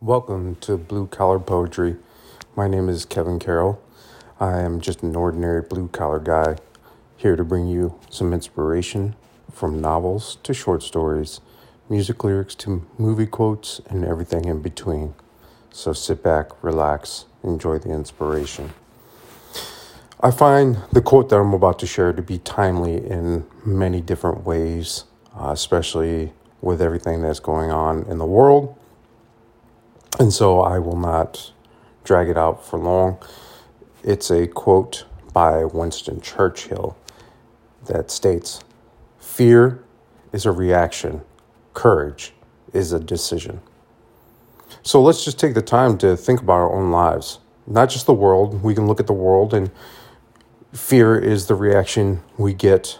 Welcome to Blue Collar Poetry. My name is Kevin Carroll. I am just an ordinary blue collar guy here to bring you some inspiration from novels to short stories, music lyrics to movie quotes, and everything in between. So sit back, relax, enjoy the inspiration. I find the quote that I'm about to share to be timely in many different ways, uh, especially with everything that's going on in the world. And so I will not drag it out for long. It's a quote by Winston Churchill that states Fear is a reaction, courage is a decision. So let's just take the time to think about our own lives, not just the world. We can look at the world and fear is the reaction we get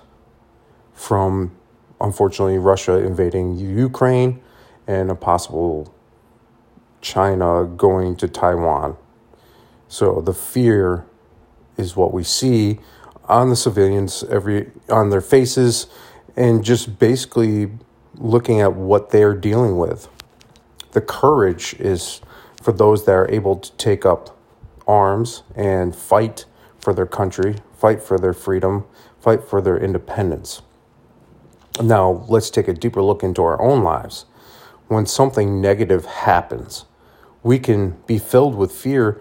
from, unfortunately, Russia invading Ukraine and a possible China going to Taiwan. So the fear is what we see on the civilians every on their faces and just basically looking at what they're dealing with. The courage is for those that are able to take up arms and fight for their country, fight for their freedom, fight for their independence. Now, let's take a deeper look into our own lives. When something negative happens, we can be filled with fear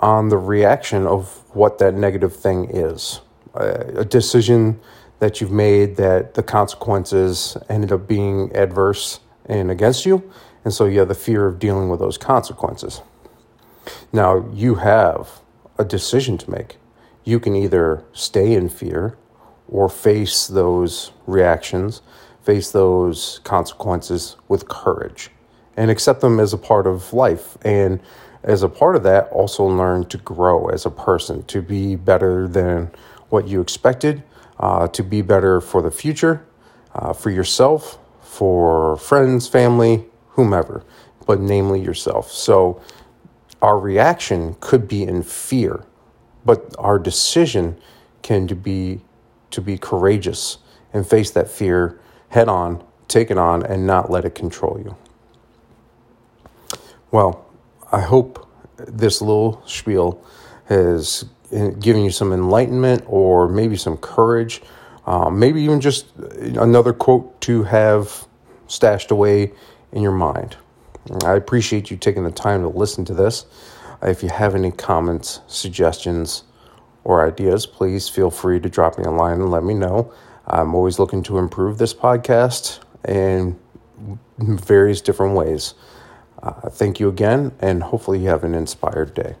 on the reaction of what that negative thing is. A decision that you've made that the consequences ended up being adverse and against you. And so you have the fear of dealing with those consequences. Now, you have a decision to make you can either stay in fear or face those reactions, face those consequences with courage and accept them as a part of life. And as a part of that, also learn to grow as a person, to be better than what you expected, uh, to be better for the future, uh, for yourself, for friends, family, whomever, but namely yourself. So our reaction could be in fear but our decision can to be to be courageous and face that fear head on, take it on, and not let it control you. Well, I hope this little spiel has given you some enlightenment or maybe some courage, um, maybe even just another quote to have stashed away in your mind. I appreciate you taking the time to listen to this. If you have any comments, suggestions, or ideas, please feel free to drop me a line and let me know. I'm always looking to improve this podcast in various different ways. Uh, thank you again, and hopefully, you have an inspired day.